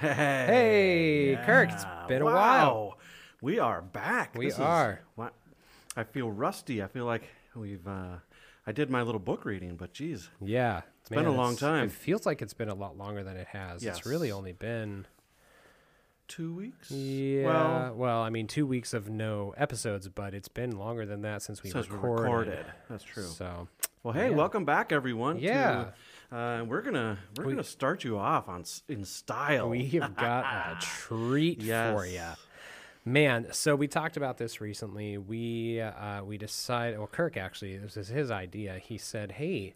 Hey, Kirk, it's been a while. We are back. We This is- are. what? I feel rusty. I feel like we've. Uh, I did my little book reading, but geez, Yeah. It's been a long time. It feels like it's been a lot longer than it has. It's really only been two weeks. yeah. Well, Well, I mean, two weeks of no episodes, but it's been longer than that since we since we recorded. recorded. That's true. So Well, hey, yeah. welcome back, everyone. to- Yeah. Uh, we're gonna we're We- gonna start you off on in style. we have got a treat for you. Man, so we talked about this recently. We uh, we decided. Well, Kirk actually, this is his idea. He said, "Hey,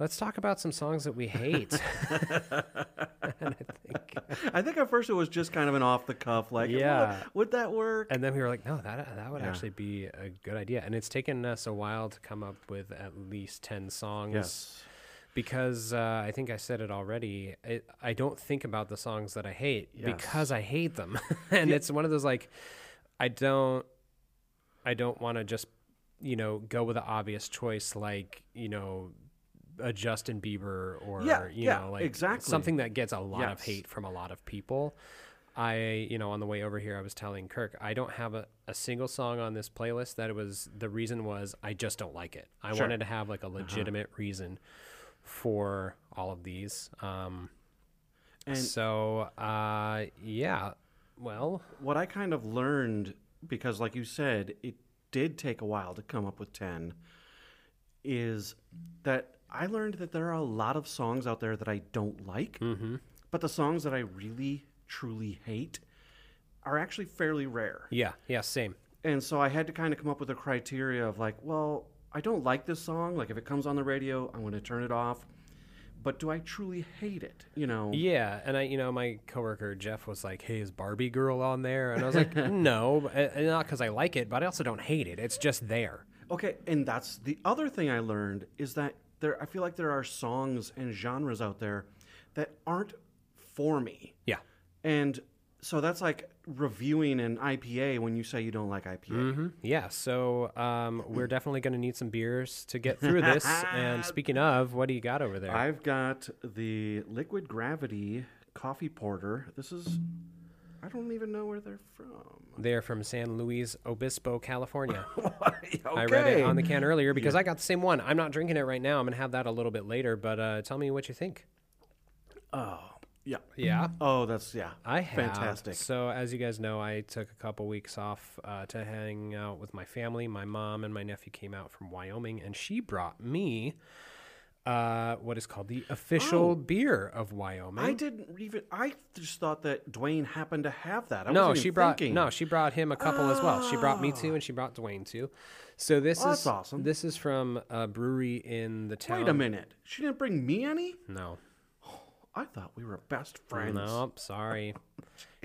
let's talk about some songs that we hate." and I think, I think at first it was just kind of an off the cuff, like, Yeah. "Would- would that work? and then we were like, "No, that that would Yeah. actually be a good idea." And it's taken us a while to come up with at least ten songs. yes. Because uh, I think I said it already. It, I don't think about the songs that I hate Yes. because I hate them, and it's one of those like I don't, I don't want to just you know go with the obvious choice like you know a Justin Bieber or Yeah, you yeah, know like exactly. something that gets a lot of hate from a lot of people. I, you know, on the way over here, I was telling Kirk, I don't have a, a single song on this playlist that it was the reason was I just don't like it. I Sure. wanted to have like a legitimate reason for all of these. Um, And so, uh, yeah, well, what I kind of learned, because like you said, it did take a while to come up with 10, is that I learned that there are a lot of songs out there that I don't like, Mm-hmm. but the songs that I really, truly hate are actually fairly rare. yeah, yeah, same. And so I had to kind of come up with a criteria of like, well, I don't like this song. Like if it comes on the radio, I'm going to turn it off. But do I truly hate it? You know? Yeah, and I, you know, my coworker Jeff was like, "Hey, is Barbie Girl on there?" And I was like, "No, uh, not because I like it, but I also don't hate it. It's just there." Okay, and that's the other thing I learned is that there I feel like there are songs and genres out there that aren't for me. Yeah, And so that's like reviewing an IPA when you say you don't like IPA. hmm yeah. So um, we're definitely going to need some beers to get through this. and speaking of, what do you got over there? I've got the Liquid Gravity Coffee Porter. This is I don't even know where they're from. They're from San Luis Obispo, California. okay. I read it on the can earlier because I got the same one. I'm not drinking it right now. I'm gonna have that a little bit later. But uh, tell me what you think. Oh, yeah. Yeah. Oh, that's yeah. I have. Fantastic. So, as you guys know, I took a couple weeks off uh, to hang out with my family. My mom and my nephew came out from Wyoming, and she brought me uh, what is called the official Oh. beer of Wyoming. I didn't even. I just thought that Dwayne happened to have that. I no, she brought thinking. no, she brought him a couple as well. She brought me two, and she brought Dwayne two. So this Oh, is awesome. This is from a brewery in the town. Wait a minute. She didn't bring me any. No, I thought we were best friends. no, sorry.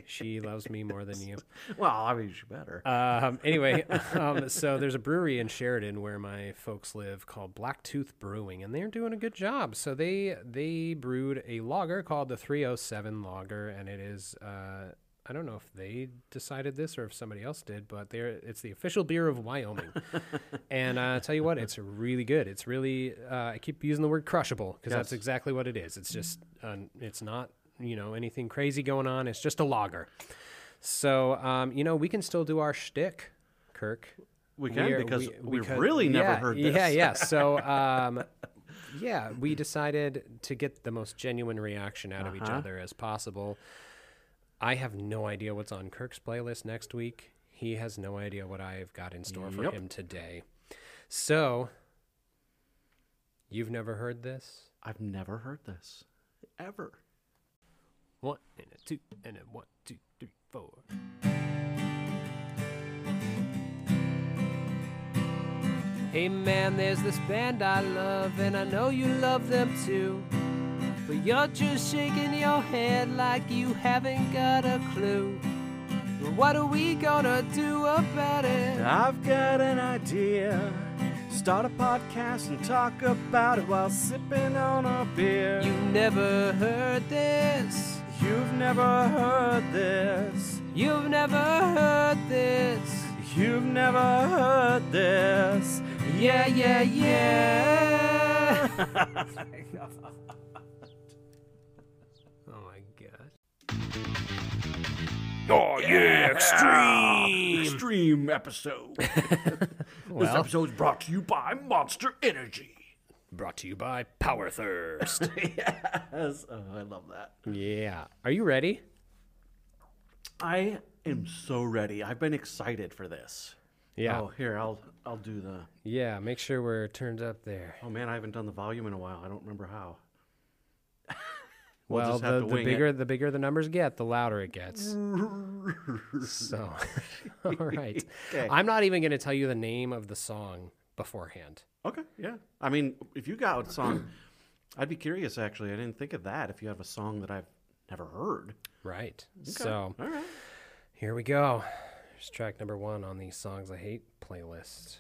she loves me more than you. Well, I mean, she better. Um, anyway, um, so there's a brewery in Sheridan where my folks live called Blacktooth Brewing, and they're doing a good job. So they they brewed a lager called the 307 Lager, and it is uh, I don't know if they decided this or if somebody else did, but they're it's the official beer of Wyoming. and uh, I tell you what, it's really good. It's really uh, I keep using the word crushable because that's exactly what it is. It's just uh, it's not you know anything crazy going on. It's just a lager. So, um, you know, we can still do our shtick, Kirk. we can are- because we- we, because- really never yeah, heard this. Yeah, yeah. So, um, yeah, we decided to get the most genuine reaction out of each Uh-huh. other as possible. I have no idea what's on Kirk's playlist next week. He has no idea what I've got in store for Yep. him today. So, you've never heard this? I've never heard this ever. One and a two and a one, two, three, four. Hey man, there's this band I love, and I know you love them too. But you're just shaking your head like you haven't got a clue. But what are we gonna do about it? I've got an idea. Start a podcast and talk about it while sipping on a beer. You never heard this. You've never heard this. You've never heard this. You've never heard this. Yeah, yeah, yeah. Oh yeah, extreme. Extreme episode. this Well, episode is brought to you by Monster Energy. brought to you by Power Thirst. Yes. Oh, I love that. yeah. Are you ready? I am so ready. I've been excited for this. Yeah. Oh, here I'll I'll do the. Yeah. Make sure we're turned up there. Oh man, I haven't done the volume in a while. I don't remember how. We'll well, the, the wing it. bigger the bigger the numbers get, the louder it gets. so, all right. Okay. I'm not even going to tell you the name of the song beforehand. Okay, yeah. I mean, if you got a song, I'd be curious. Actually, I didn't think of that. If you have a song that I've never heard. Right. So All right. here we go. Here's track number one on the songs I hate playlist.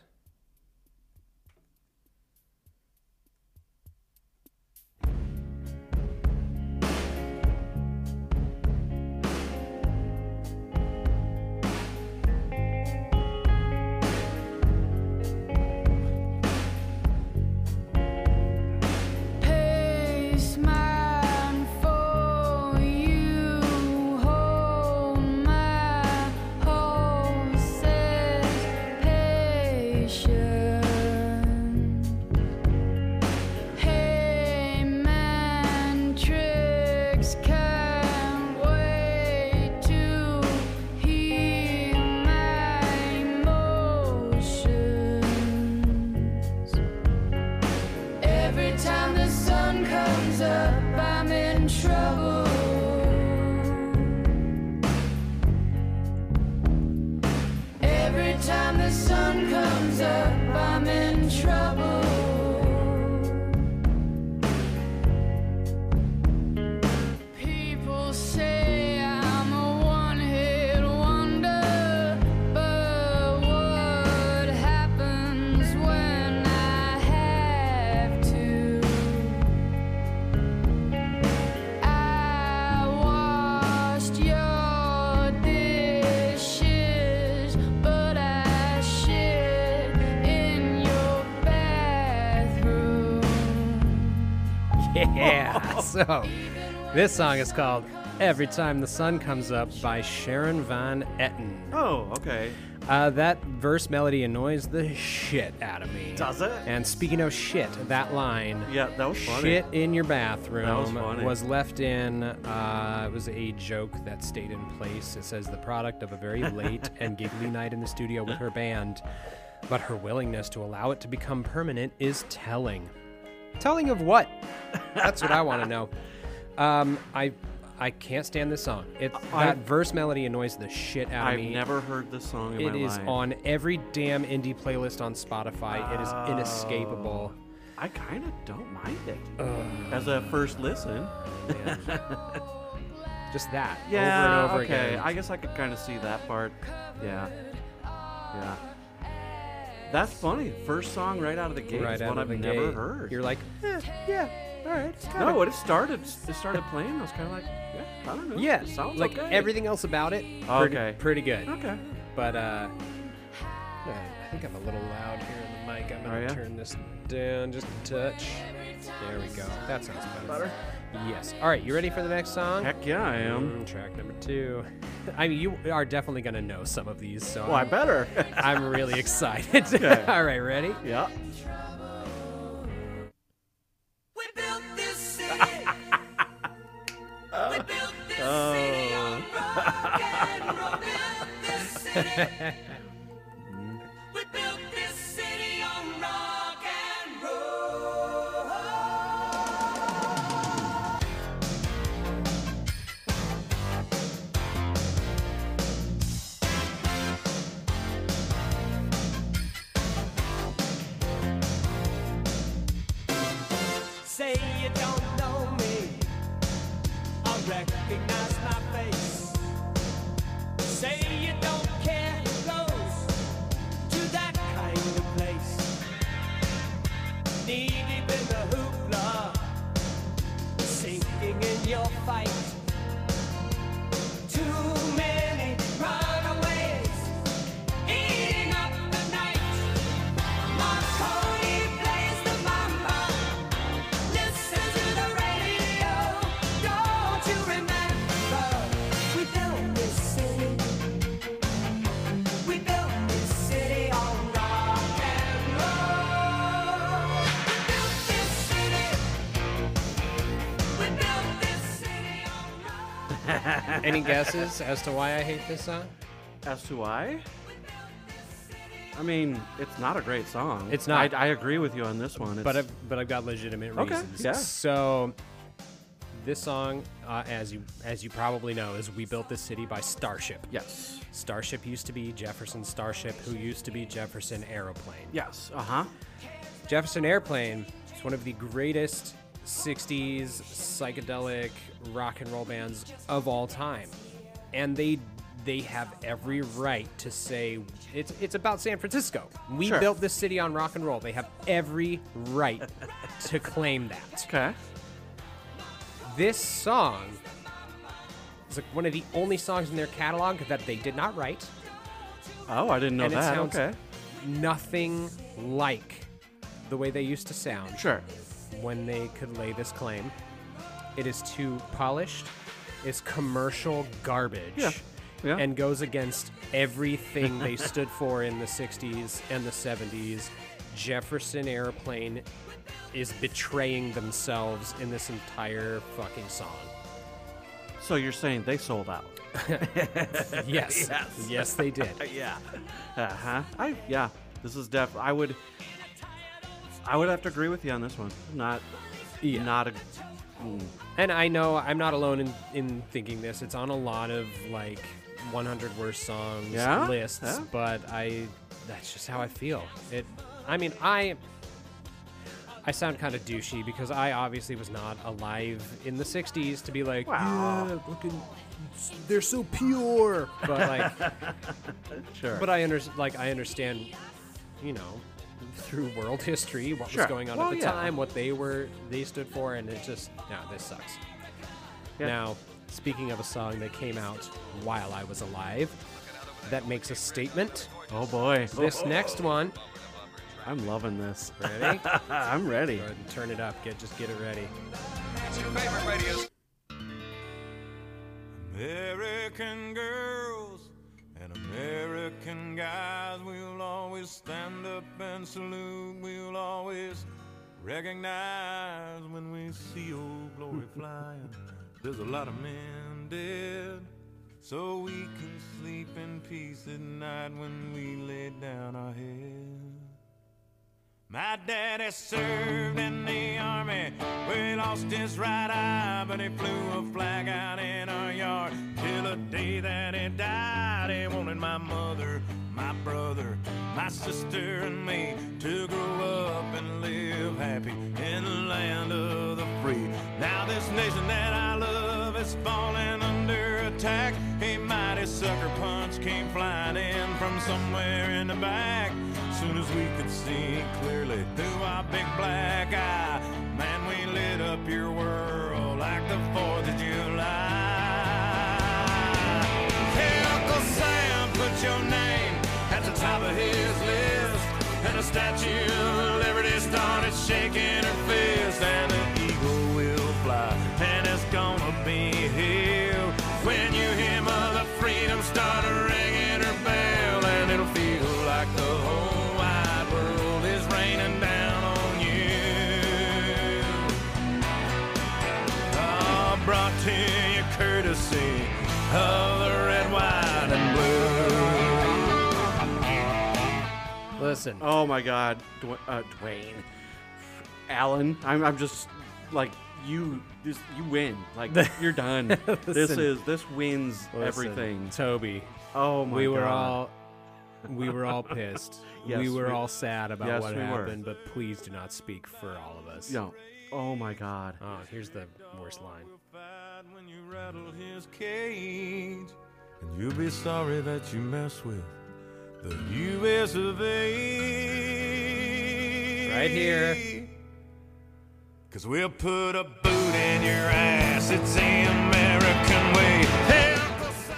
So this song is called Every Time the Sun Comes Up by Sharon Van Etten. Oh, okay. Uh, that verse melody annoys the shit out of me. Does it? And speaking of shit, that line. Yeah, that was funny. Shit in your bathroom was was left in. Uh, it was a joke that stayed in place. It says the product of a very late and giggly night in the studio with her band, but her willingness to allow it to become permanent is telling. Telling of what? That's what I want to know. Um, I I can't stand this song. It I- that verse melody annoys the shit out of me. I've never heard this song in It my is life. on every damn indie playlist on Spotify. it is inescapable. I kind of don't mind it as a first listen. Man. Just that Yeah, over and over okay. again. I guess I could kind of see that part. Yeah, yeah. That's funny. First song right out of the gate right is out one of I've never gate, heard. You're like, eh, yeah, all right. It's kinda, no, when it started, it started playing. I was kind of like, yeah, I don't know. yeah, it sounds like okay. everything else about it, pretty, Okay. pretty good. Okay. But uh, I think I'm a little loud here in the mic. I'm gonna Are ya? turn this down just a touch. There we go. That sounds better. Better? Yes. All right, you ready for the next song? Heck yeah, I am. Mm, track number two. I mean, you are definitely gonna know some of these, so Well, I I'm, better. I'm really excited. Okay. All right, ready? yeah. We built Any guesses as to why I hate this song? As to why? I mean, it's not a great song. It's not. I, I agree with you on this one. It's, But I've, but I've got legitimate reasons. Okay, yeah. So this song, uh, as you as you probably know, is "We Built This City" by Starship. yes, Starship used to be Jefferson Starship, who used to be Jefferson Airplane. yes, uh huh. Jefferson Airplane is one of the greatest 60s psychedelic rock and roll bands of all time. And they they have every right to say it's it's about San Francisco. We Sure. built this city on rock and roll. They have every right to claim that. Okay. This song is like one of the only songs in their catalog that they did not write. Oh, I didn't know and that. Okay. nothing like the way they used to sound Sure. When they could lay this claim. It is too polished, it's commercial garbage, Yeah, yeah. and goes against everything they stood for in the 60s and the 70s. Jefferson Airplane is betraying themselves in this entire fucking song. So you're saying they sold out? Yes. yes. they did. yeah. Uh huh. I yeah. This is def. I would. I would have to agree with you on this one. Not. Yeah. Not a. Mm. And I know I'm not alone in, in thinking this. It's on a lot of like 100 worst songs Yeah? lists, Yeah. but I that's just how I feel. It I mean, I I sound kind of douchey because I obviously was not alive in the 60s to be like, Wow. yeah, they're so pure. But like Sure. but I under, like I understand, you know, through world history what Sure. was going on Well, at the yeah. time, what they were they stood for, and it just no, this sucks. Yeah. Now, speaking of a song that came out while I was alive, that makes a statement. oh boy. This next one, I'm loving this. ready? I'm ready. Go ahead and turn it up. Get just get it ready. American girls and American guys, we'll always stand up and salute. We'll always recognize when we see old glory flying. There's a lot of men dead, so we can sleep in peace at night when we lay down our heads. My daddy served in the army where he lost his right eye, but he flew a flag out in our yard till the day that he died. He wanted my mother, my brother, my sister, and me to grow up and live happy in the land of the free. Now this nation that I love is falling under attack. A mighty sucker punch came flying in from somewhere in the back. Soon as we could see clearly through our big black eye, man, we lit up your world like the 4th of July. Hey, Uncle Sam, put your name at the top of his list. And the Statue of Liberty started shaking Listen, Oh my God, Dw- uh, Dwayne, Alan. I'm, I'm just like you. This, you win. Like you're done. this Listen. is this wins listen, everything. Toby. Oh my we God. were all we were all pissed. Yes, we were we- all sad about yes, what we were. happened, but please do not speak for all of us. No. Oh my God. Oh, here's the worst line. Fight when you rattle his cage, and you'll be sorry that you mess with the U.S. of A. Right here. Cause we'll put a boot in your ass. It's the American way. Hey, Uncle Sam,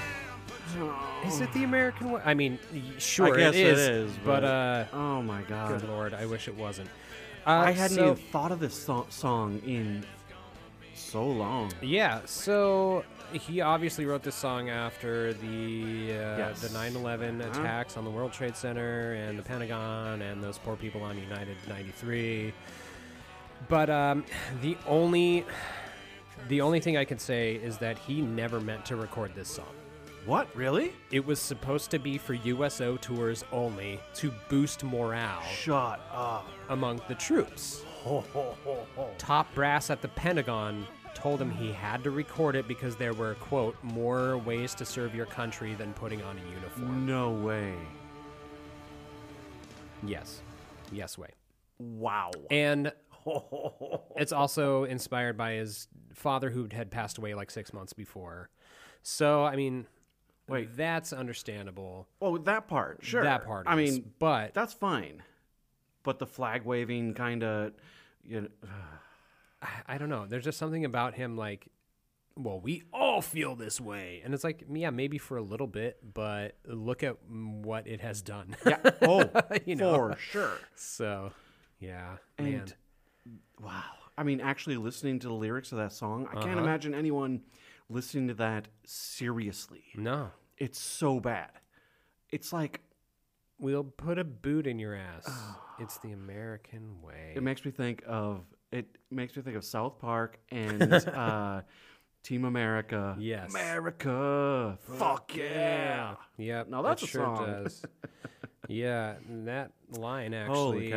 put your Is it the American way? I mean, y- sure guess it it is, is, but but- uh, Oh my God. good lord, I wish it wasn't. Uh, I hadn't so- even thought of this so- song in so long. Yeah, so he obviously wrote this song after the uh, Yes. the 9/11 Uh-huh. attacks on the World Trade Center and the Pentagon and those poor people on United 93. But um, the only The only thing I can say is that he never meant to record this song. What? Really? It was supposed to be for USO tours only to boost morale Shut up. among the troops. Top brass at the Pentagon told him he had to record it because there were, quote, more ways to serve your country than putting on a uniform. No way. Yes. Yes, way. Wow. And it's also inspired by his father who had passed away like six months before. So, I mean, Wait. that's understandable. Oh, that part, sure. That part I is, mean, but that's fine. But the flag waving kind of, you know, I- I don't know. There's just something about him like, well, we all feel this way. And it's like, yeah, maybe for a little bit, but look at what it has done. yeah. Oh, You know. for sure. so, yeah, And man. wow. I mean, actually listening to the lyrics of that song, I can't Uh-huh. imagine anyone listening to that seriously. No. It's so bad. It's like We'll put a boot in your ass. It's the American way. it makes me think of it makes me think of South Park and uh, Team America. Yes. America. Fuck yeah. Yep. Now that's a sure song. does. yeah, and that line actually,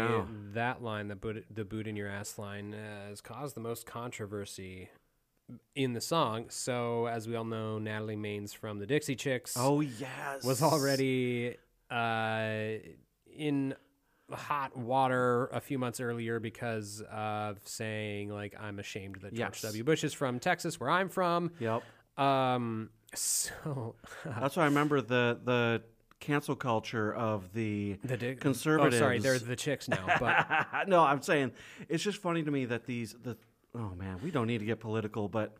that line, the boot, the boot in your ass line, uh, has caused the most controversy in the song. So, as we all know, Natalie Maines from the Dixie Chicks Oh yes. was already uh, in hot water a few months earlier because of saying like I'm ashamed that George Yes. W. Bush is from Texas, where I'm from. Yep. Um, so That's why I remember the the cancel culture of the the di- conservatives. Oh, sorry, they're the chicks now. But no, I'm saying it's just funny to me that these the oh man, we don't need to get political, but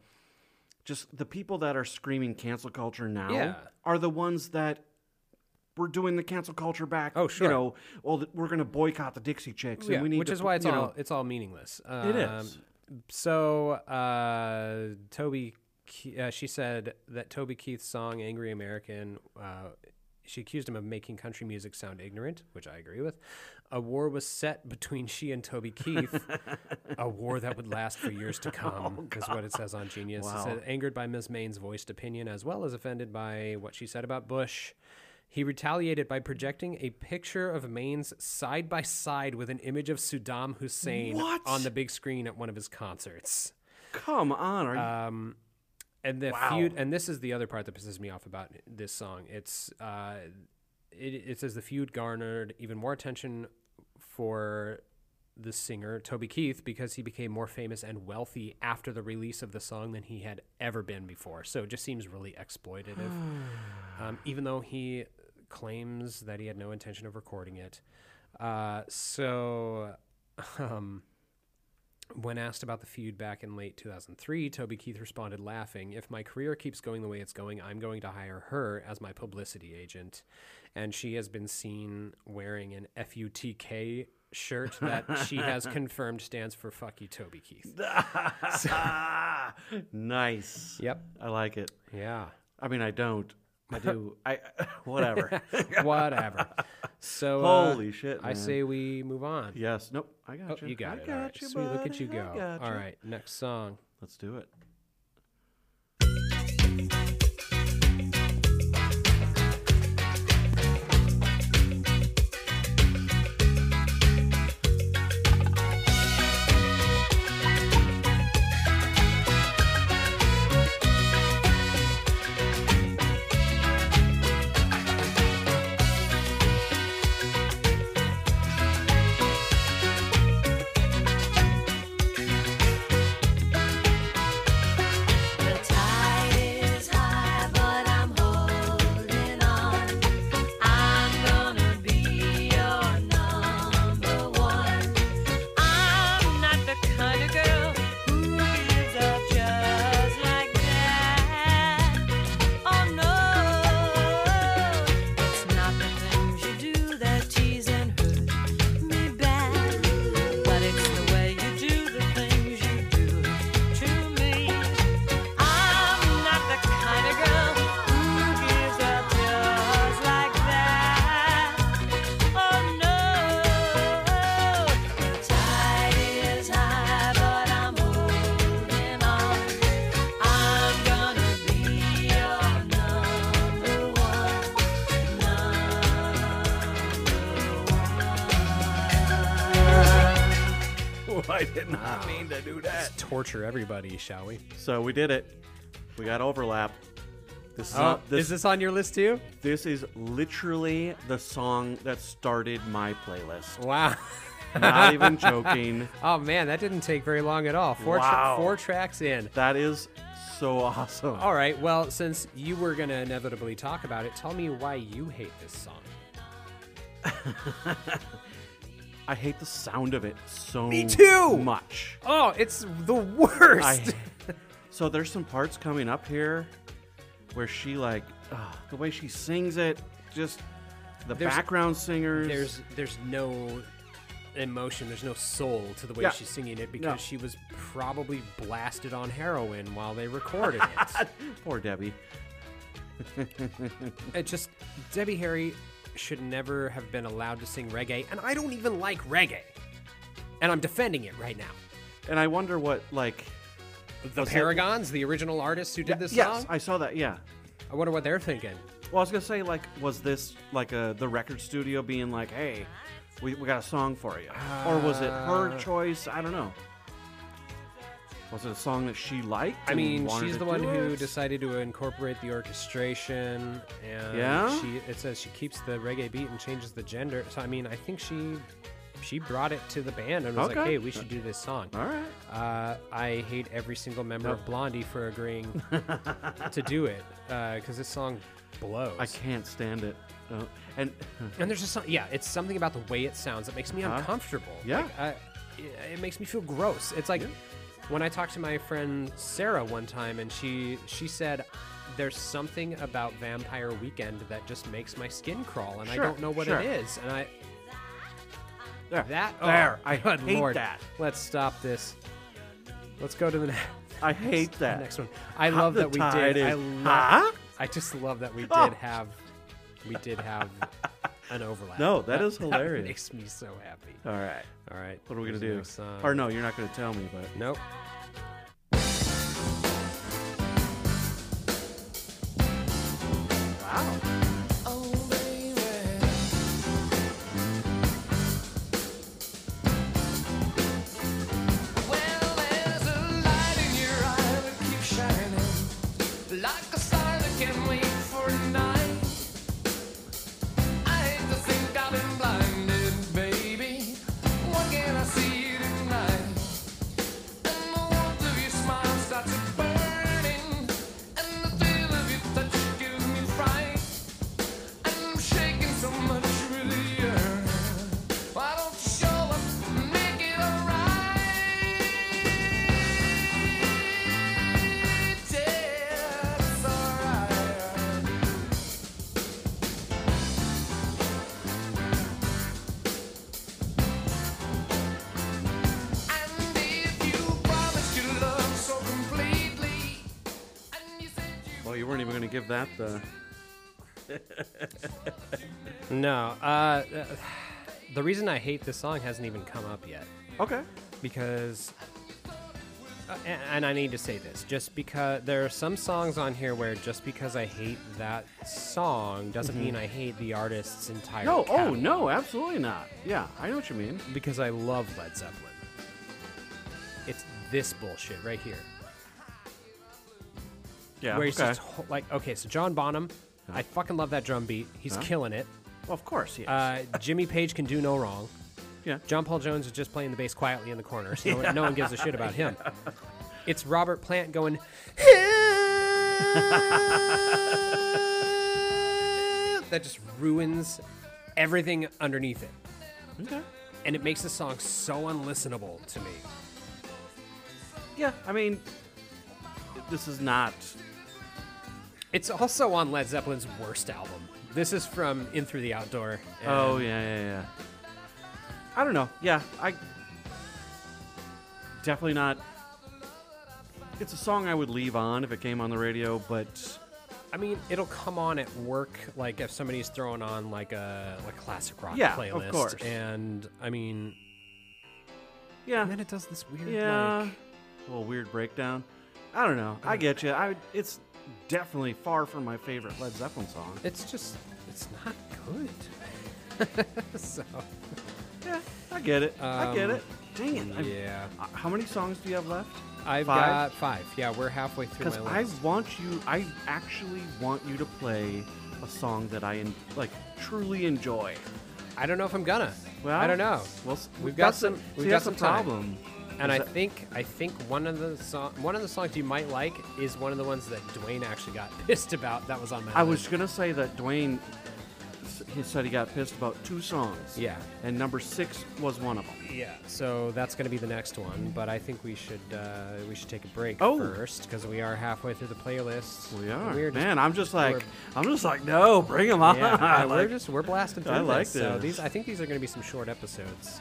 just the people that are screaming cancel culture now Yeah. are the ones that were doing the cancel culture back. Oh, sure. You know, well, we're going to boycott the Dixie Chicks, yeah, and we need which to is why it's all know, it's all meaningless. It Um, is. So uh, Toby, Ke- uh, she said that Toby Keith's song "Angry American." Uh, she accused him of making country music sound ignorant, which I agree with. A war was set between she and Toby Keith, a war that would last for years to come, is what it says on Genius. It said, angered by Ms. Maines' voiced opinion, as well as offended by what she said about Bush. He retaliated by projecting a picture of Maines' side by side with an image of Saddam Hussein What? on the big screen at one of his concerts. Come on, are you, Um, and the Wow. feud, and this is the other part that pisses me off about this song. It's uh, it, it says the feud garnered even more attention for the singer Toby Keith because he became more famous and wealthy after the release of the song than he had ever been before. So it just seems really exploitative. um, even though he claims that he had no intention of recording it. Uh, so. Um, when asked about the feud back in late 2003, Toby Keith responded laughing, If my career keeps going the way it's going, I'm going to hire her as my publicity agent. And she has been seen wearing an FUTK shirt that she has confirmed stands for Fuck You, Toby Keith. nice. Yep. I like it. Yeah. I mean, I don't. I do. I whatever. Whatever. So, uh, Holy shit! I man. say we move on. yes. Nope. I got Oh, you. you got I it. Got All right. you, Sweet. Look at you. I go. got All you. right. Next song. Let's do it. Torture everybody, shall we? So we did it. We got overlap. This is Oh, not, this, is this on your list too? this is literally the song that started my playlist. Wow. Not even joking. Oh man, that didn't take very long at all. Four, tra- Wow. four tracks in. That is so awesome. All right. Well, since you were gonna inevitably talk about it, tell me why you hate this song. I hate the sound of it so much. Me too! much. Oh, it's the worst. I, so there's some parts coming up here where she like the way she sings it, just the There's- background singers. there's there's no emotion, there's no soul to the way Yeah. she's singing it because No. she was probably blasted on heroin while they recorded it. poor Debbie. it just Debbie Harry should never have been allowed to sing reggae, and I don't even like reggae. And I'm defending it right now. And I wonder what like The Was it- Paragons, the original artists who did this yes, song, I saw that. Yeah. I wonder what they're thinking. Well, I was gonna say like, was this like a the record studio being like, hey, we, we got a song for you, or was it her Uh, choice? I don't know. Was it a song that she liked? I mean, she's the one who it? decided to incorporate the orchestration, and Yeah? she it says she keeps the reggae beat and changes the gender. So I mean, I think she she brought it to the band and was like, "Hey, we should do this song." All right. Uh, I hate every single member of Blondie for agreeing to do it because this song blows. I can't stand it. Uh, and And there's just some, yeah, it's something about the way it sounds that makes me Uh-huh. uncomfortable. Yeah. Like, I, it, it makes me feel gross. It's like when I talked to my friend Sarah one time, and she she said. There's something about Vampire Weekend that just makes my skin crawl, and Sure, I don't know what sure. it is. And I there, that oh, there, oh, I good hate Lord. that. Let's stop this. Let's go to the, ne- I hate that. next one. I How love that we did. I love. Huh? I just love that we oh. did Oh. have. We did have an overlap. No, that is hilarious. That makes me so happy. All right. All right. What are we gonna do? next song. Or no, you're not gonna tell me, but Nope. Give that the. No. Uh, the reason I hate this song hasn't even come up yet Okay. because. Uh, a- and I need to say this just because there are some songs on here where just because I hate that song doesn't mean I hate the artist's entire No. Oh catalog. no, absolutely not. Yeah, I know what you mean. because I love Led Zeppelin. It's this bullshit right here. Yeah. where he's okay. just ho- like, okay, so John Bonham, I fucking love that drum beat. He's killing it. Well, of course, yes. Uh, Jimmy Page can do no wrong. yeah. John Paul Jones is just playing the bass quietly in the corner, so no, one, no one gives a shit about him. It's Robert Plant going. that just ruins everything underneath it, Okay. and it makes the song so unlistenable to me. Yeah. I mean, this is not. It's also on Led Zeppelin's worst album. This is from In Through the Outdoor. Oh, and Oh yeah, yeah, yeah. I don't know. Yeah, I definitely not. It's a song I would leave on if it came on the radio, but I mean, it'll come on at work, like if somebody's throwing on like a like classic rock Yeah, of playlist. course. And I mean, yeah, and then it does this weird yeah, like a little weird breakdown. I don't know. I get you. I it's definitely far from my favorite Led Zeppelin song. it's just it's not good. so Yeah, I get it. I get Um, it. Dang it. I'm- Yeah. uh, how many songs do you have left? I've Five? got five. Yeah, we're halfway through Because my I list. want you, I actually want you to play a song that I en- like truly enjoy. I don't know if I'm gonna. Well, I don't know. Well, s- We've got that's the- some- we've see, got that's some the time. problem. And is I that- think I think one of the song one of the songs you might like is one of the ones that Dwayne actually got pissed about. That was on my. I was gonna say that Dwayne, he said he got pissed about two songs. Yeah. And number six was one of them. Yeah, so that's going to be the next one, but I think we should uh, we should take a break Oh. first because we are halfway through the playlist. We are. We're Man, I'm just like, I'm just like, no, bring them on. yeah, I we're like- just we're blasting through I like this. So these I think these are going to be some short episodes.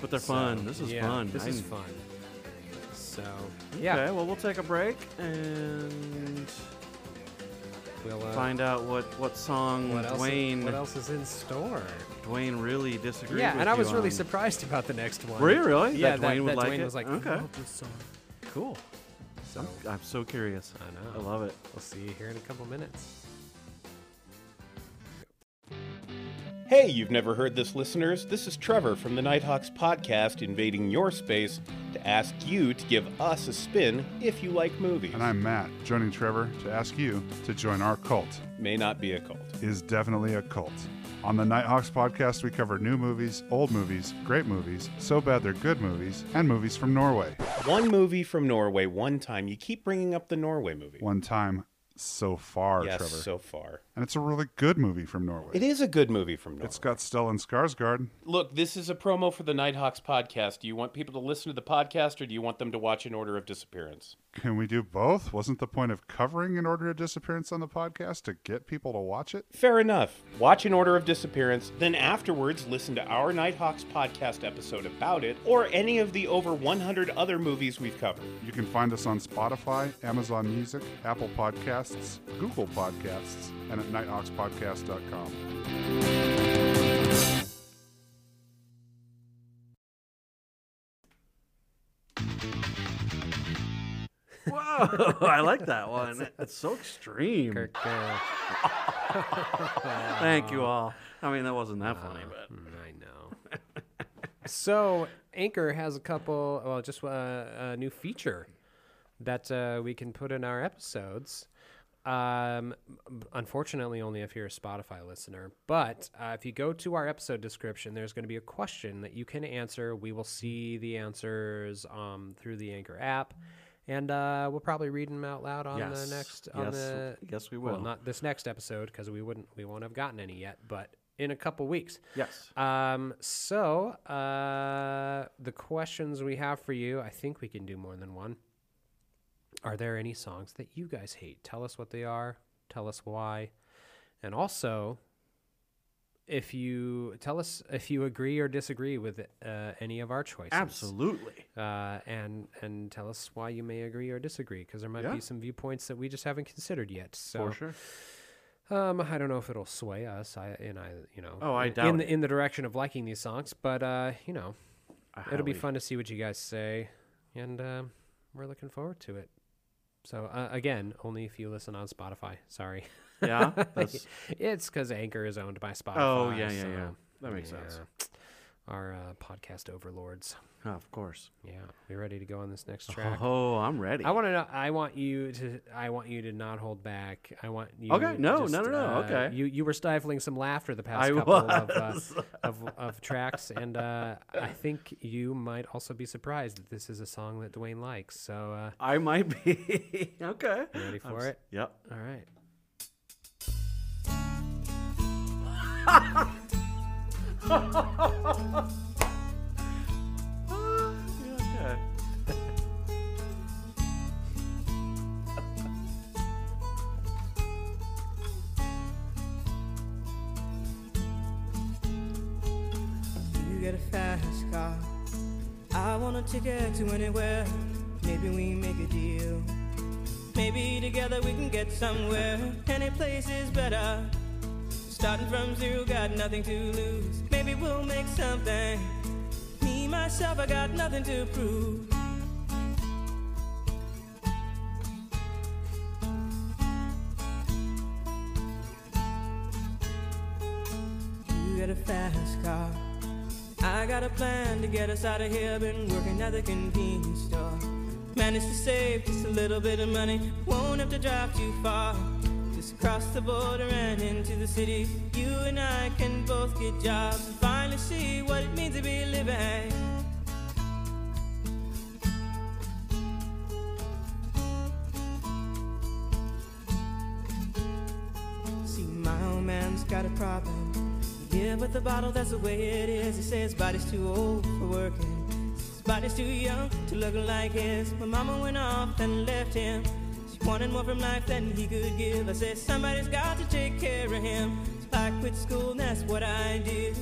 But they're So, fun. This is yeah, fun. This I- is fun. So yeah, Okay, well, we'll take a break and we'll uh, find out what what song what else. Dwayne what else is in store? Dwayne really disagreed Yeah, with and I you was really on. surprised about the next one. Were you really? Yeah, That Dwayne would like Dwayne it? was like, Okay. I love this song. Cool. So I'm so curious. I know. I love it. We'll see you here in a couple minutes. Hey, you've never heard this, listeners. This is Trevor from the Nighthawks podcast, invading your space to ask you to give us a spin if you like movies. And I'm Matt, joining Trevor to ask you to join our cult. May not be a cult. Is definitely a cult. On the Nighthawks podcast, we cover new movies, old movies, great movies, so bad they're good movies, and movies from Norway. One movie from Norway, one time. You keep bringing up the Norway movie. One time so far, yes, Trevor. so far. and it's a really good movie from Norway. It is a good movie from Norway. It's got Stellan Skarsgård. Look, this is a promo for the Nighthawks podcast. Do you want people to listen to the podcast or do you want them to watch In Order of Disappearance? Can we do both? Wasn't the point of covering In Order of Disappearance on the podcast to get people to watch it? Fair enough. Watch In Order of Disappearance, then afterwards listen to our Nighthawks podcast episode about it, or any of the over 100 other movies we've covered. You can find us on Spotify, Amazon Music, Apple Podcasts, Google Podcasts, and at nighthawkspodcast.com. Whoa, I like that one. It's so extreme. Kirk, uh, Thank you all. I mean, that wasn't that funny, Uh, but I know. so Anchor has a couple, well, just uh, a new feature that uh, we can put in our episodes. Um, unfortunately, only if you're a Spotify listener. But uh, if you go to our episode description, there's going to be a question that you can answer. We will see the answers um, through the Anchor app, and uh, we'll probably read them out loud on Yes. the next on Yes. the Yes, we will. well, not this next episode because we wouldn't we won't have gotten any yet, but in a couple weeks. yes. Um, so uh, the questions we have for you, I think we can do more than one. Are there any songs that you guys hate? Tell us what they are. Tell us why, and also, if you tell us if you agree or disagree with uh, any of our choices. Absolutely. Uh, and and tell us why you may agree or disagree, because there might Yeah. be some viewpoints that we just haven't considered yet. So For sure. um, I don't know if it'll sway us. I and I, you know, Oh, I in, doubt in the in the direction of liking these songs, but uh, you know, it'll be fun to see what you guys say, and um, we're looking forward to it. So uh, again, only if you listen on Spotify. Sorry, Yeah. It's because Anchor is owned by Spotify. oh, yeah, yeah, so, yeah. That makes sense. Our uh, podcast overlords. Oh, of course. Yeah, we ready to go on this next track? Oh, I'm ready. I want to know. I want you to. I want you to not hold back. I want you. Okay, no, just, no, no, no, uh, okay. You you were stifling some laughter the past I couple of, uh, of of tracks, and uh, I think you might also be surprised that this is a song that Dwayne likes. So, uh, I might be. okay. you ready I'm for it? Yep. All right. You a fast car. I want a ticket to anywhere. Maybe we make a deal. Maybe together we can get somewhere. Any place is better. Starting from zero, got nothing to lose. Maybe we'll make something. Me, myself, I got nothing to prove. You get a fast car. I got got a plan to get us out of here. Been working at the convenience store. Managed to save just a little bit of money. Won't have to drive too far. Just across the border and into the city. You and I can both get jobs and finally see what it means to be living. See, my old man's got a problem. Yeah, but the bottle, that's the way it is. He says body's too old for working. His body's too young to look like his. My mama went off and left him. She wanted more from life than he could give. I said, somebody's got to take care of him. So I quit school, and that's what I did.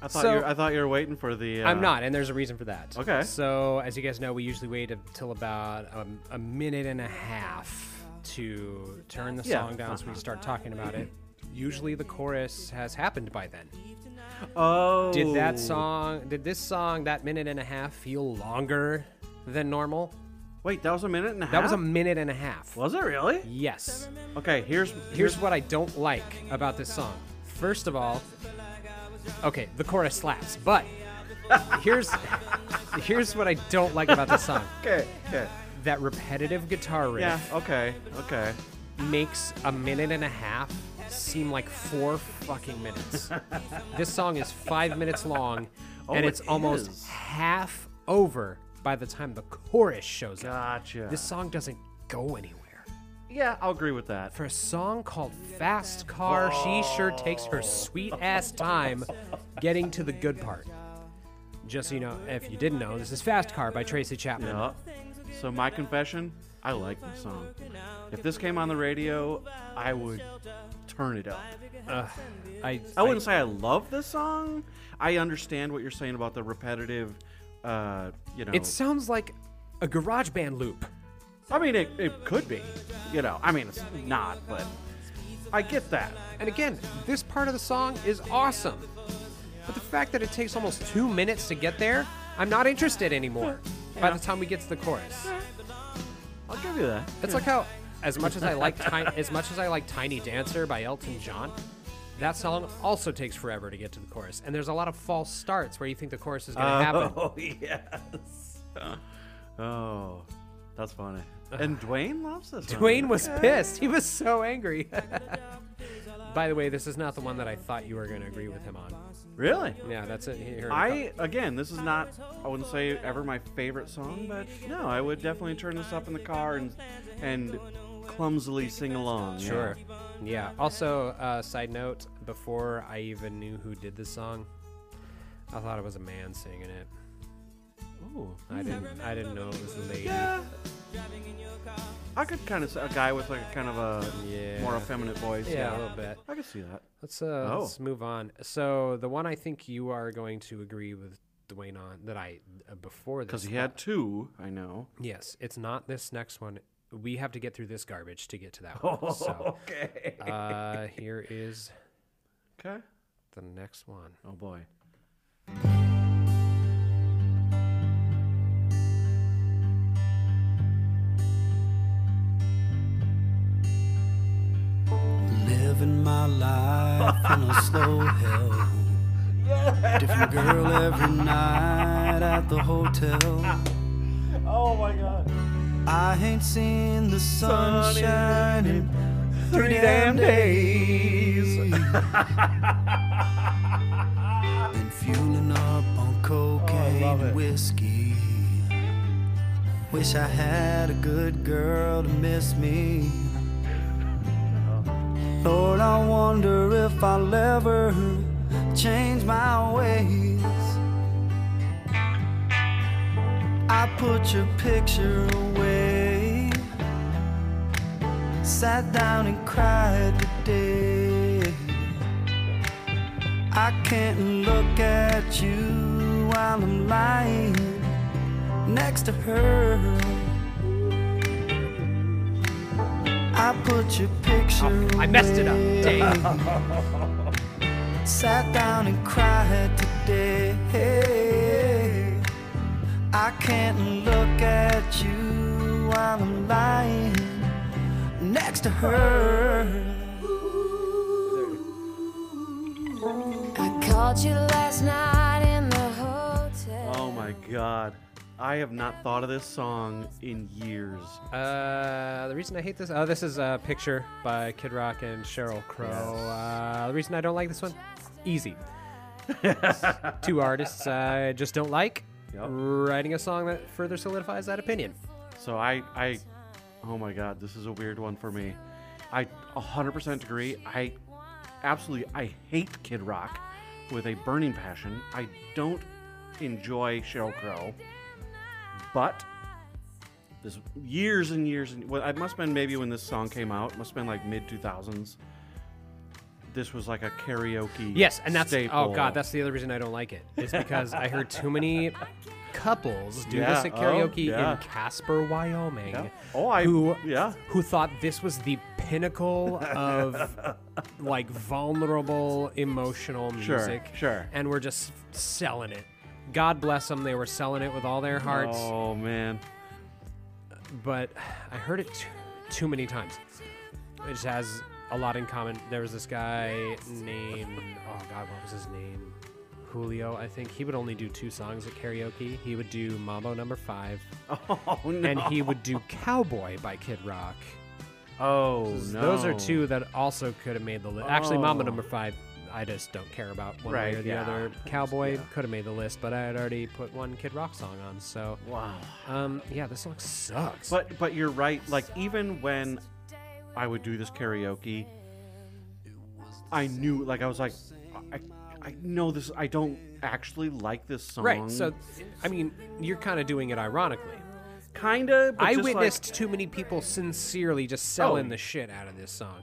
I thought So- you were, I thought you were waiting for the. Uh, I'm not, and there's a reason for that. Okay. So, as you guys know, we usually wait until about um, a minute and a half to turn the Yeah. song down so we start talking about it. Usually, the chorus has happened by then. Oh. Did that song, did this song, that minute and a half, feel longer than normal? Wait, that was a minute and a half. That was a minute and a half. Was it really? Yes. Okay. Here's Here's what I don't like about this song. First of all, okay, the chorus slaps, but here's here's what I don't like about this song. Okay. Okay. That repetitive guitar riff Yeah. Okay. Okay. makes a minute and a half seem like four fucking minutes. this song is five minutes long, Oh, and it it's almost is. half over by the time the chorus shows up. This song doesn't go anywhere. Yeah, I'll agree with that. For a song called Fast Car, she sure takes her sweet ass time getting to the good part. Just so you know, if you didn't know, this is Fast Car by Tracy Chapman. Yeah. So my confession, I like this song. If this came on the radio, I would turn it up. I, I wouldn't say I love this song. I understand what you're saying about the repetitive. Uh, you know, It sounds like a garage band loop. I mean, it, it could be. You know, I mean, it's not, but I get that. And again, this part of the song is awesome. But the fact that it takes almost two minutes to get there, I'm not interested anymore by the time we get to the chorus. I'll give you that. It's like how, as much as I like, Ti- as much as I like "Tiny Dancer" by Elton John, that song also takes forever to get to the chorus, and there's a lot of false starts where you think the chorus is going to happen. Oh yes. oh, that's funny. And Dwayne loves this. one. Dwayne was pissed. He was so angry. By the way, this is not the one that I thought you were going to agree with him on. Really? Yeah, that's it. Here, I again, this is not. I wouldn't say ever my favorite song, but no, I would definitely turn this up in the car and and clumsily sing along. yeah. Sure. Yeah. Also, uh, side note: before I even knew who did this song, I thought it was a man singing it. Ooh. I didn't. I didn't know it was a lady. Yeah. I could kind of see a guy with like a kind of a Yeah. more effeminate voice. Yeah, Yeah, a little bit. I could see that. Let's uh, Oh. let's move on. So the one I think you are going to agree with Dwayne on that I uh, before this Because he had two, I know. Yes, it's not this next one. We have to get through this garbage to get to that one. so okay. uh, here is Okay. the next one. Oh boy. Living my life in a slow hell. Different girl every night at the hotel. Oh my god. I ain't seen the sun shining three damn days. Been fueling up on cocaine and whiskey. Wish I had a good girl to miss me. Lord, I wonder if I'll ever change my ways. I put your picture away. Sat down and cried today. I can't look at you while I'm lying next to her. I put your picture oh, I messed it up. Dang. Sat down and cried today. I can't look at you while I'm lying next to her. Oh my god. I have not thought of this song in years. Uh, the reason I hate this, oh, this is a picture by Kid Rock and Sheryl Crow. Uh, the reason I don't like this one, easy. Two artists I just don't like. Yep. Writing a song that further solidifies that opinion. So I, I, oh my god, this is a weird one for me. I 100% agree. I absolutely, I hate Kid Rock with a burning passion. I don't enjoy Sheryl Crow, but this years and years and well, it must have been maybe when this song came out. It must have been like mid 2000s. This was like a karaoke. Yes, and that's staple. oh god, that's the other reason I don't like it. it. Is because I heard too many couples do Yeah, this at oh, karaoke yeah. in Casper, Wyoming. Yeah. Oh, I- who yeah. who thought this was the pinnacle of like vulnerable emotional Sure, music. sure. And we're just selling it. God bless them, they were selling it with all their hearts. Oh man. But I heard it too, too many times. It just has a lot in common. There was this guy named oh god, what was his name? Julio, I think. He would only do two songs at karaoke. He would do Mambo Number Five, Oh no. and he would do Cowboy by Kid Rock. Oh no. Those are two that also could have made the list. Actually, Mambo Oh. Number Five, I just don't care about one Right, way or the yeah. other. Cowboy could have made the list, but I had already put one Kid Rock song on. So, Wow. um, yeah, this song sucks. But but you're right. Like even when I would do this karaoke, I knew like I was like, I I know this. I don't actually like this song. right. So, I mean, you're kind of doing it ironically. kinda. But I just, like, witnessed too many people sincerely just selling Oh. the shit out of this song.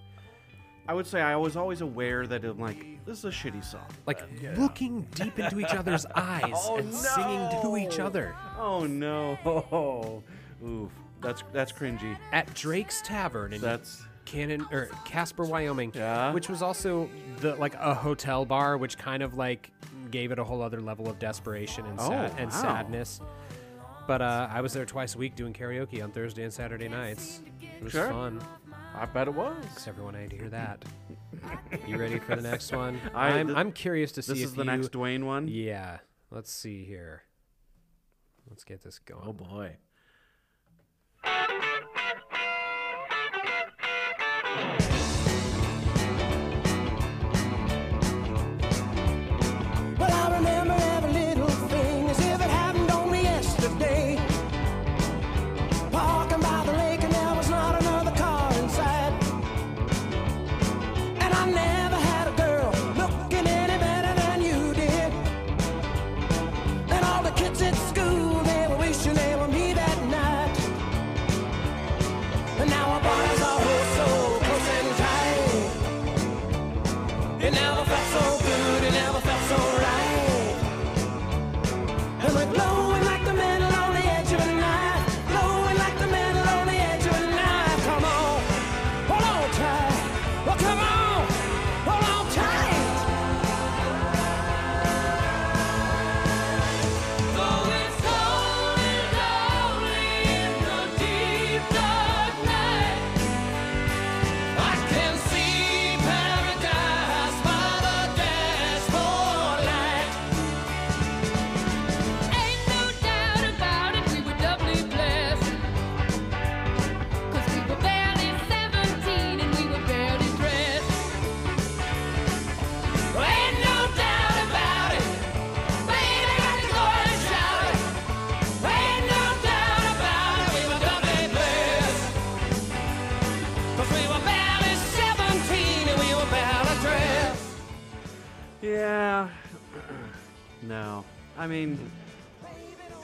I would say I was always aware that I'm like this is a shitty song. Like looking deep into each other's eyes Oh, and singing to each other. Oh no. Oh, oof. That's that's cringy. At Drake's Tavern in That's Cannon or Casper, Wyoming, Yeah. which was also the like a hotel bar, which kind of like gave it a whole other level of desperation and sad Oh, and wow. sadness. But uh, I was there twice a week doing karaoke on Thursday and Saturday nights. It was Sure. fun. I bet it was. Because everyone had to hear that. you ready for the next one? I- I'm, th- I'm curious to see This if is the you, next Dwayne one. Yeah. Let's see here. Let's get this going. Oh boy. Well,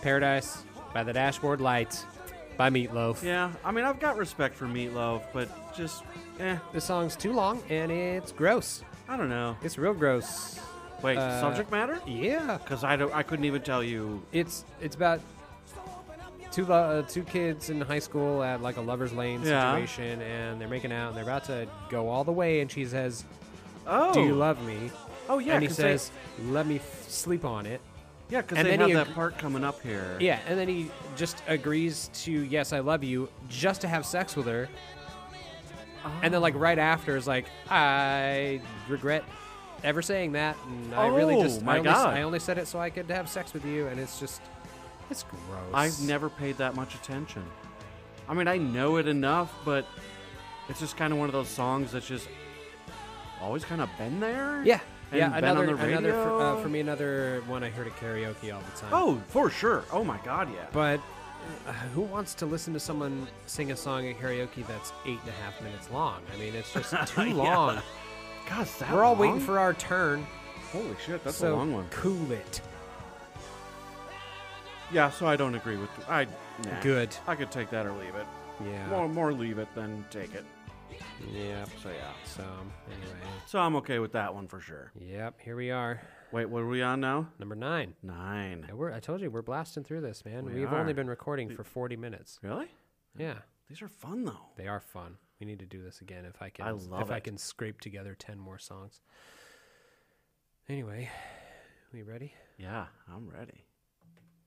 Paradise by the Dashboard Lights by Meatloaf. yeah. I mean, I've got respect for Meatloaf, but just, eh. This song's too long and it's gross. I don't know. It's real gross. Wait, Uh, subject matter? Yeah. Because I don't. I couldn't even tell you. It's it's about two uh, two kids in high school at like a lovers lane Yeah. situation, and they're making out, and they're about to go all the way, and she says, Oh. "Do you love me?" Oh yeah. and he 'cause they- says, "Let me f- sleep on it." Yeah, because they then have he that ag- part coming up here. Yeah, and then he just agrees to "Yes, I love you," just to have sex with her. And then, like right after, is like, "I regret ever saying that, and I really oh, just Oh, my I only, God. I only said it so I could have sex with you, and it's just it's gross. I've never paid that much attention. I mean, I know it enough, but it's just kind of one of those songs that's just always kind of been there. Yeah, and yeah. been Another, on the another for, uh, for me, another one I heard at karaoke all the time. Oh, for sure. Oh my God, yeah. But uh, who wants to listen to someone sing a song at karaoke that's eight and a half minutes long? I mean, it's just too long. God, that We're all waiting for our turn. Holy shit, that's so a long one. Cool it. Yeah, so I don't agree with. I nah. Good. I could take that or leave it. Yeah. More, more leave it than take it. Yep. So yeah. So anyway. So I'm okay with that one for sure. Yep. Here we are. Wait, what are we on now? Number nine. Nine. We're, I told you we're blasting through this, man. We have only been recording for 40 minutes. Really? Yeah. These are fun though. They are fun. We need to do this again if I can. I love if I can scrape together 10 more songs. Anyway, we ready? Yeah, I'm ready.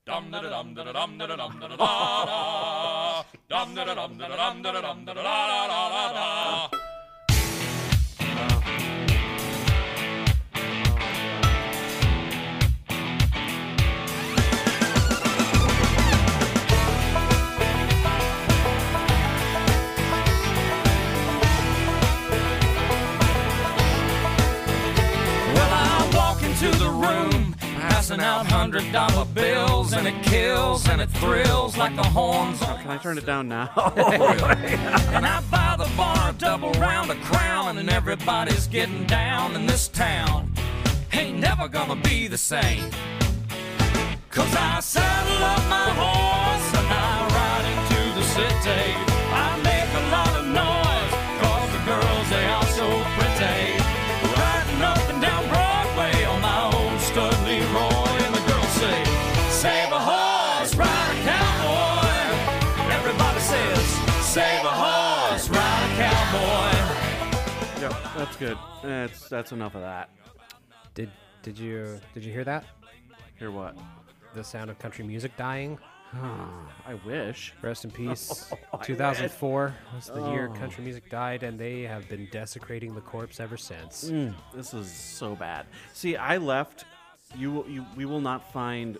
Dum da da dum da da dum da da dum da da da da. Dum da da dum da da dum da da dum da da da da da da $500 bills and it kills and it thrills like the horns. Oh, can I turn it down now? and I buy the bar double round a crown and everybody's getting down in this town. Ain't never gonna be the same. Cause I saddle up my horse and I ride into the city. That's good. That's that's enough of that. Did did you did you hear that? Hear what? The sound of country music dying. I wish. Rest in peace. I 2004 was the year Oh. country music died, and they have been desecrating the corpse ever since. Mm, this is so bad. See, I left. You, you, we will not find.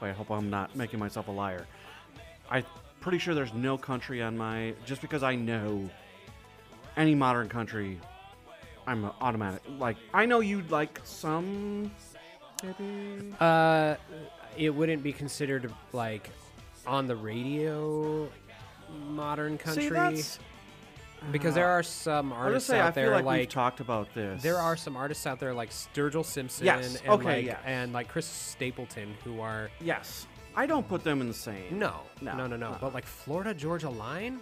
Wait, I hope I'm not making myself a liar. I'm pretty sure there's no country on my. Just because I know any modern country, I'm automatic. Like I know you'd like some. Maybe. Uh, it wouldn't be considered like on the radio modern country See, that's. because there are some artists say I out there like, like we've talked about this. there are some artists out there like Sturgill Simpson Yes, and okay, like yes. and like Chris Stapleton who are Yes, I don't put them in the same. no No, no no no, uh-uh. but like Florida Georgia Line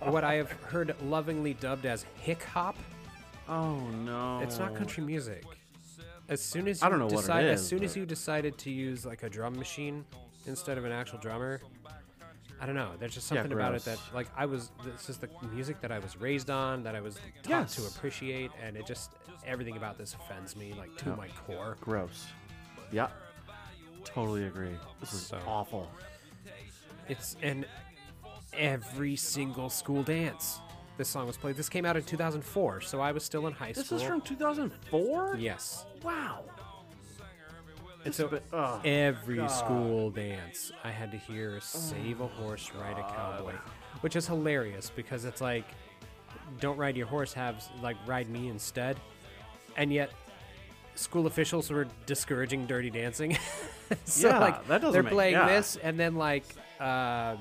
what I have heard lovingly dubbed as hick hop Oh no. it's not country music as soon as I you don't know what it decide as is, soon as you decided to use like a drum machine instead of an actual drummer I don't know. There's just Yeah, something about it that, like, I was. This is the music that I was raised on, that I was taught to appreciate, and it just everything about this offends me, like to my core. Gross. Yeah. Totally agree. This is So- awful. It's and every single school dance. This song was played. This came out in 2004, so I was still in high This school. This is from 2004? yes. Wow. And so been- oh, uh, every God. school dance, I had to hear "Save a Horse, Ride a Cowboy," which is hilarious because it's like, "Don't ride your horse, have like ride me instead," and yet school officials were discouraging dirty dancing. so Yeah, like that doesn't they're make- playing yeah. this, and then like. what's,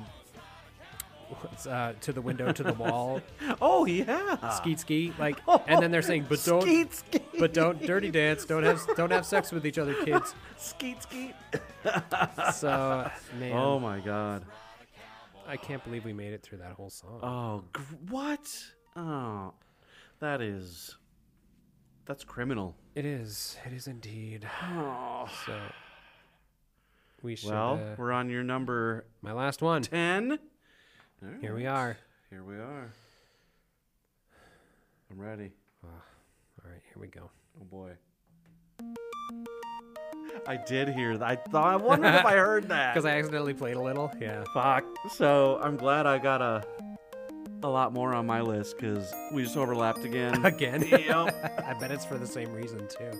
uh, to the window, to the wall, Oh, yeah. skeet skeet, like, and then they're saying, but don't, Skeet, skeet. but don't dirty dance, don't have, don't have sex with each other, kids. Skeet, skeet. So, man, Oh, my God. I can't believe we made it through that whole song. Oh, gr- what? Oh, that is. That's criminal. It is. It is indeed. Oh. So we should. Well, uh, we're on your number my last one. 10. Here we are. Here we are. I'm ready. Ah, all right, here we go. Oh boy. I did hear that. I thought I wondered if I heard that. Because I accidentally played a little. Yeah. Fuck. So I'm glad I got a a lot more on my list because we just overlapped again. Again? Yep. I bet it's for the same reason too.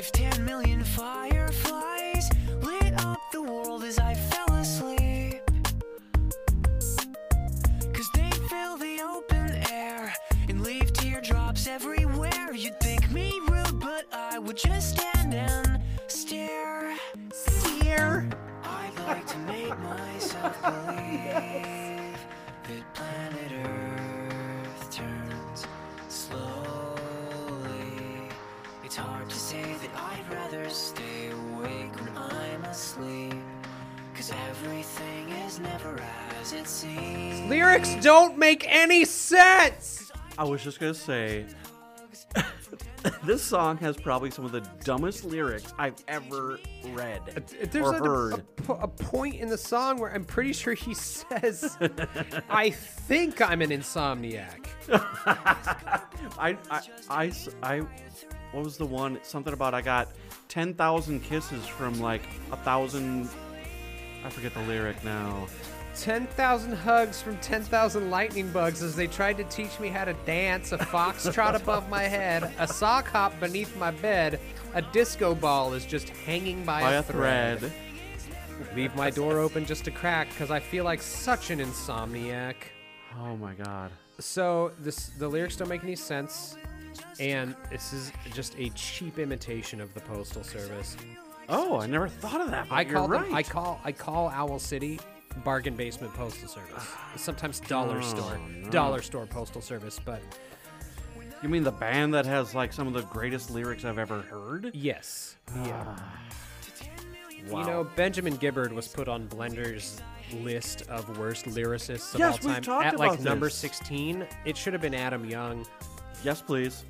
If 10 million fireflies Lyrics don't make any sense. I was just gonna say, this song has probably some of the dumbest lyrics I've ever read uh, There's or a, heard. a a point in the song where I'm pretty sure he says, "I think I'm an insomniac." I, I, I, what was the one? Something about I got 10,000 kisses from like a thousand. I forget the lyric now. 10,000 hugs from 10,000 lightning bugs as they tried to teach me how to dance. A foxtrot above my head, a sock hop beneath my bed, a disco ball is just hanging by, By a, a thread. Leave my door open just a crack because I feel like such an insomniac. Oh my god. So this the lyrics don't make any sense, and this is just a cheap imitation of the postal service. Oh, I never thought of that. I you're call right. them. I call. I call Owl City bargain basement postal service. Sometimes dollar Oh, store, no. dollar store postal service. But You mean the band that has like some of the greatest lyrics I've ever heard? yes, yeah. Wow. You know, Benjamin Gibbard was put on Blender's list of worst lyricists of Yes, all we've time talked at like about number this. 16. It should have been Adam Young. Yes, please.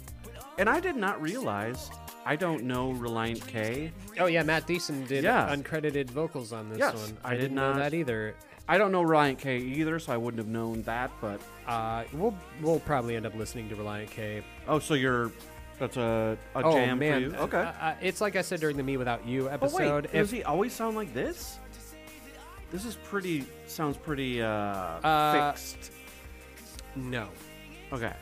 And I did not realize. I don't know Relient K. Oh yeah, Matt Thiessen did Yeah. uncredited vocals on this Yes, one. I I, did didn't know that either. I don't know Relient K either, so I wouldn't have known that. But Uh, we'll we'll probably end up listening to Relient K. oh, so you're that's a, a oh jam man, for you? Okay. Uh, uh, it's like I said during the Me Without You but episode. wait, does he always sound like this? This is pretty. Sounds pretty uh, Uh, fixed. no, Okay.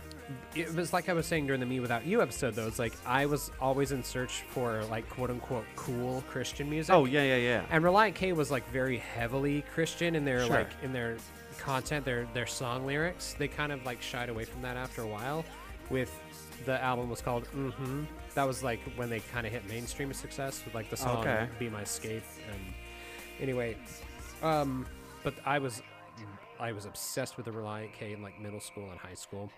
It was like I was saying during the Me Without You episode though. It's like I was always in search for like quote unquote cool Christian music. Oh yeah, yeah, yeah. And Relient K was like very heavily Christian in their Sure. like in their content, their their song lyrics. They kind of like shied away from that after a while. With the album was called Mm-hmm. That was like when they kind of hit mainstream success with like the song Okay. "Be My Escape." And anyway, um, but I was I was obsessed with the Relient K in like middle school and high school.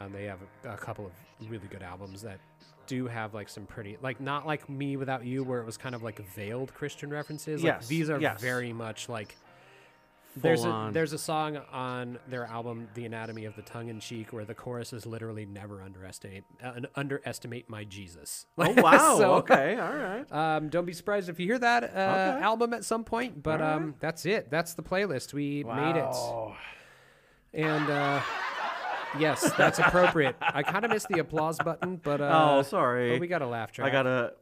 Um, they have a, a couple of really good albums that do have like some pretty like not like me without you where it was kind of like veiled christian references like, Yes, these are yes. very much like there's a there's a song on their album the anatomy of the tongue in cheek where the chorus is literally never underestimate uh, underestimate my jesus Oh wow. So, okay. All right. um, don't be surprised if you hear that uh, Okay. album at some point but All right. um, that's it that's the playlist we made it and uh, yes, that's appropriate. I kind of missed the applause button, but uh, oh, sorry. But we got a laugh track. I got a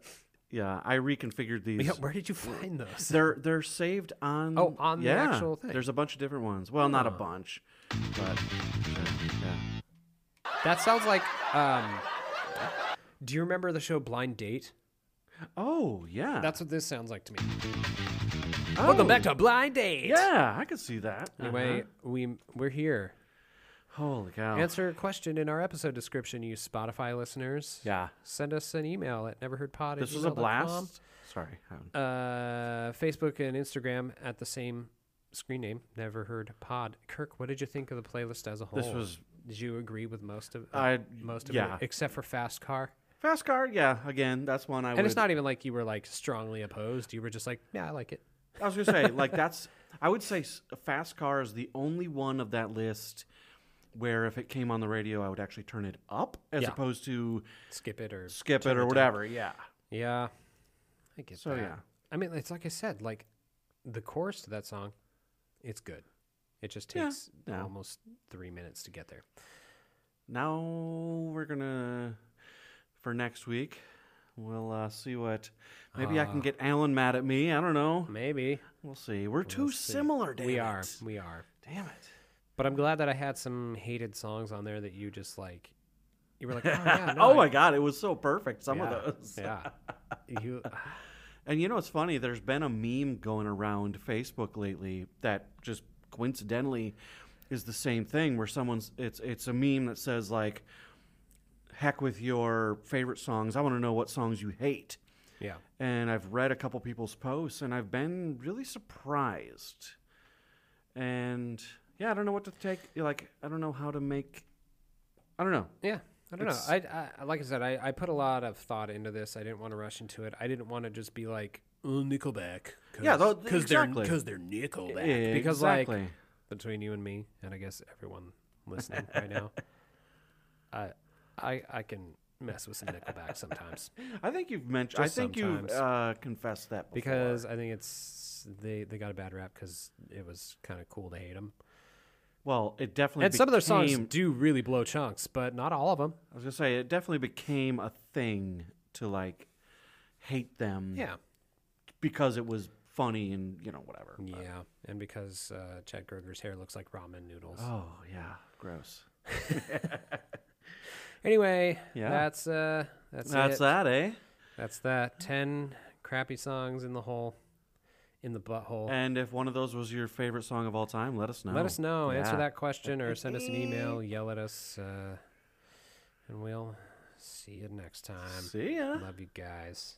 Yeah, I reconfigured these. Yeah, where did you find those? They're they're saved on. Oh, on the actual thing. There's a bunch of different ones. Well, not a bunch, but yeah. That sounds like. Um, do you remember the show Blind Date? Oh yeah. That's what this sounds like to me. oh, Welcome back to Blind Date. Yeah, I could see that. Anyway, Uh-huh. we we're here. Holy cow. Answer a question in our episode description, you Spotify listeners. Yeah, Send us an email at neverheardpod. this was a blast. Sorry. Uh, Facebook and Instagram at the same screen name, Never Heard Pod. Kirk, what did you think of the playlist as a whole? This was Did you agree with most of I- most of yeah. it, except for Fast Car? fast car. Yeah, again, that's one I and would. it's not even like you were like strongly opposed. You were just like, yeah, I like it. I was gonna say like that's. I would say fast car is the only one of that list where if it came on the radio, I would actually turn it up as Yeah. opposed to Skip it or skip it or down. whatever. Yeah. Yeah, I get So, that. yeah. I mean, it's like I said, like the chorus to that song, it's good. It just takes yeah. almost three minutes to get there. Now we're gonna for next week. We'll uh, see what. Maybe I can Uh, get Allen mad at me. I don't know. Maybe We'll see. We're too We'll see. similar, damn we are. We are. Damn it. But I'm glad that I had some hated songs on there that you just like. You were like, oh yeah, no, oh I- my god, it was so perfect. Some yeah, of those. yeah. You, uh, And you know what's funny? There's been a meme going around Facebook lately that just coincidentally is the same thing where someone's it's it's a meme that says like heck with your favorite songs. I want to know what songs you hate. yeah. And I've read a couple people's posts and I've been really surprised. And yeah, I don't know what to take you like I don't know how to make I don't know. Yeah, I don't It's- know. I, I like I said, I, I put a lot of thought into this. I didn't want to rush into it. I didn't want to just be like, oh, Nickelback. Cause, Yeah, because exactly. they're because they're Nickelback. Yeah, because exactly. like between you and me, and I guess everyone listening right now, I I I can mess with some Nickelback sometimes I think you've mentioned I Just think you've uh, confessed that before. because I think it's they they got a bad rap because it was kind of cool to hate them. Well, it definitely And some of their songs do really blow chunks, but not all of them. I was gonna say it definitely became a thing to like hate them. Yeah. because it was funny and you know whatever. but- Yeah, and because uh, Chad Kroeger's hair looks like ramen noodles. Oh yeah, gross. Anyway, Yeah. that's uh, that's That's it. that, eh? That's that. Ten crappy songs in the hole, in the butthole. And if one of those was your favorite song of all time, let us know. Let us know. Answer that question or send us an email. Yell at us, uh, and we'll see you next time. See ya. Love you guys.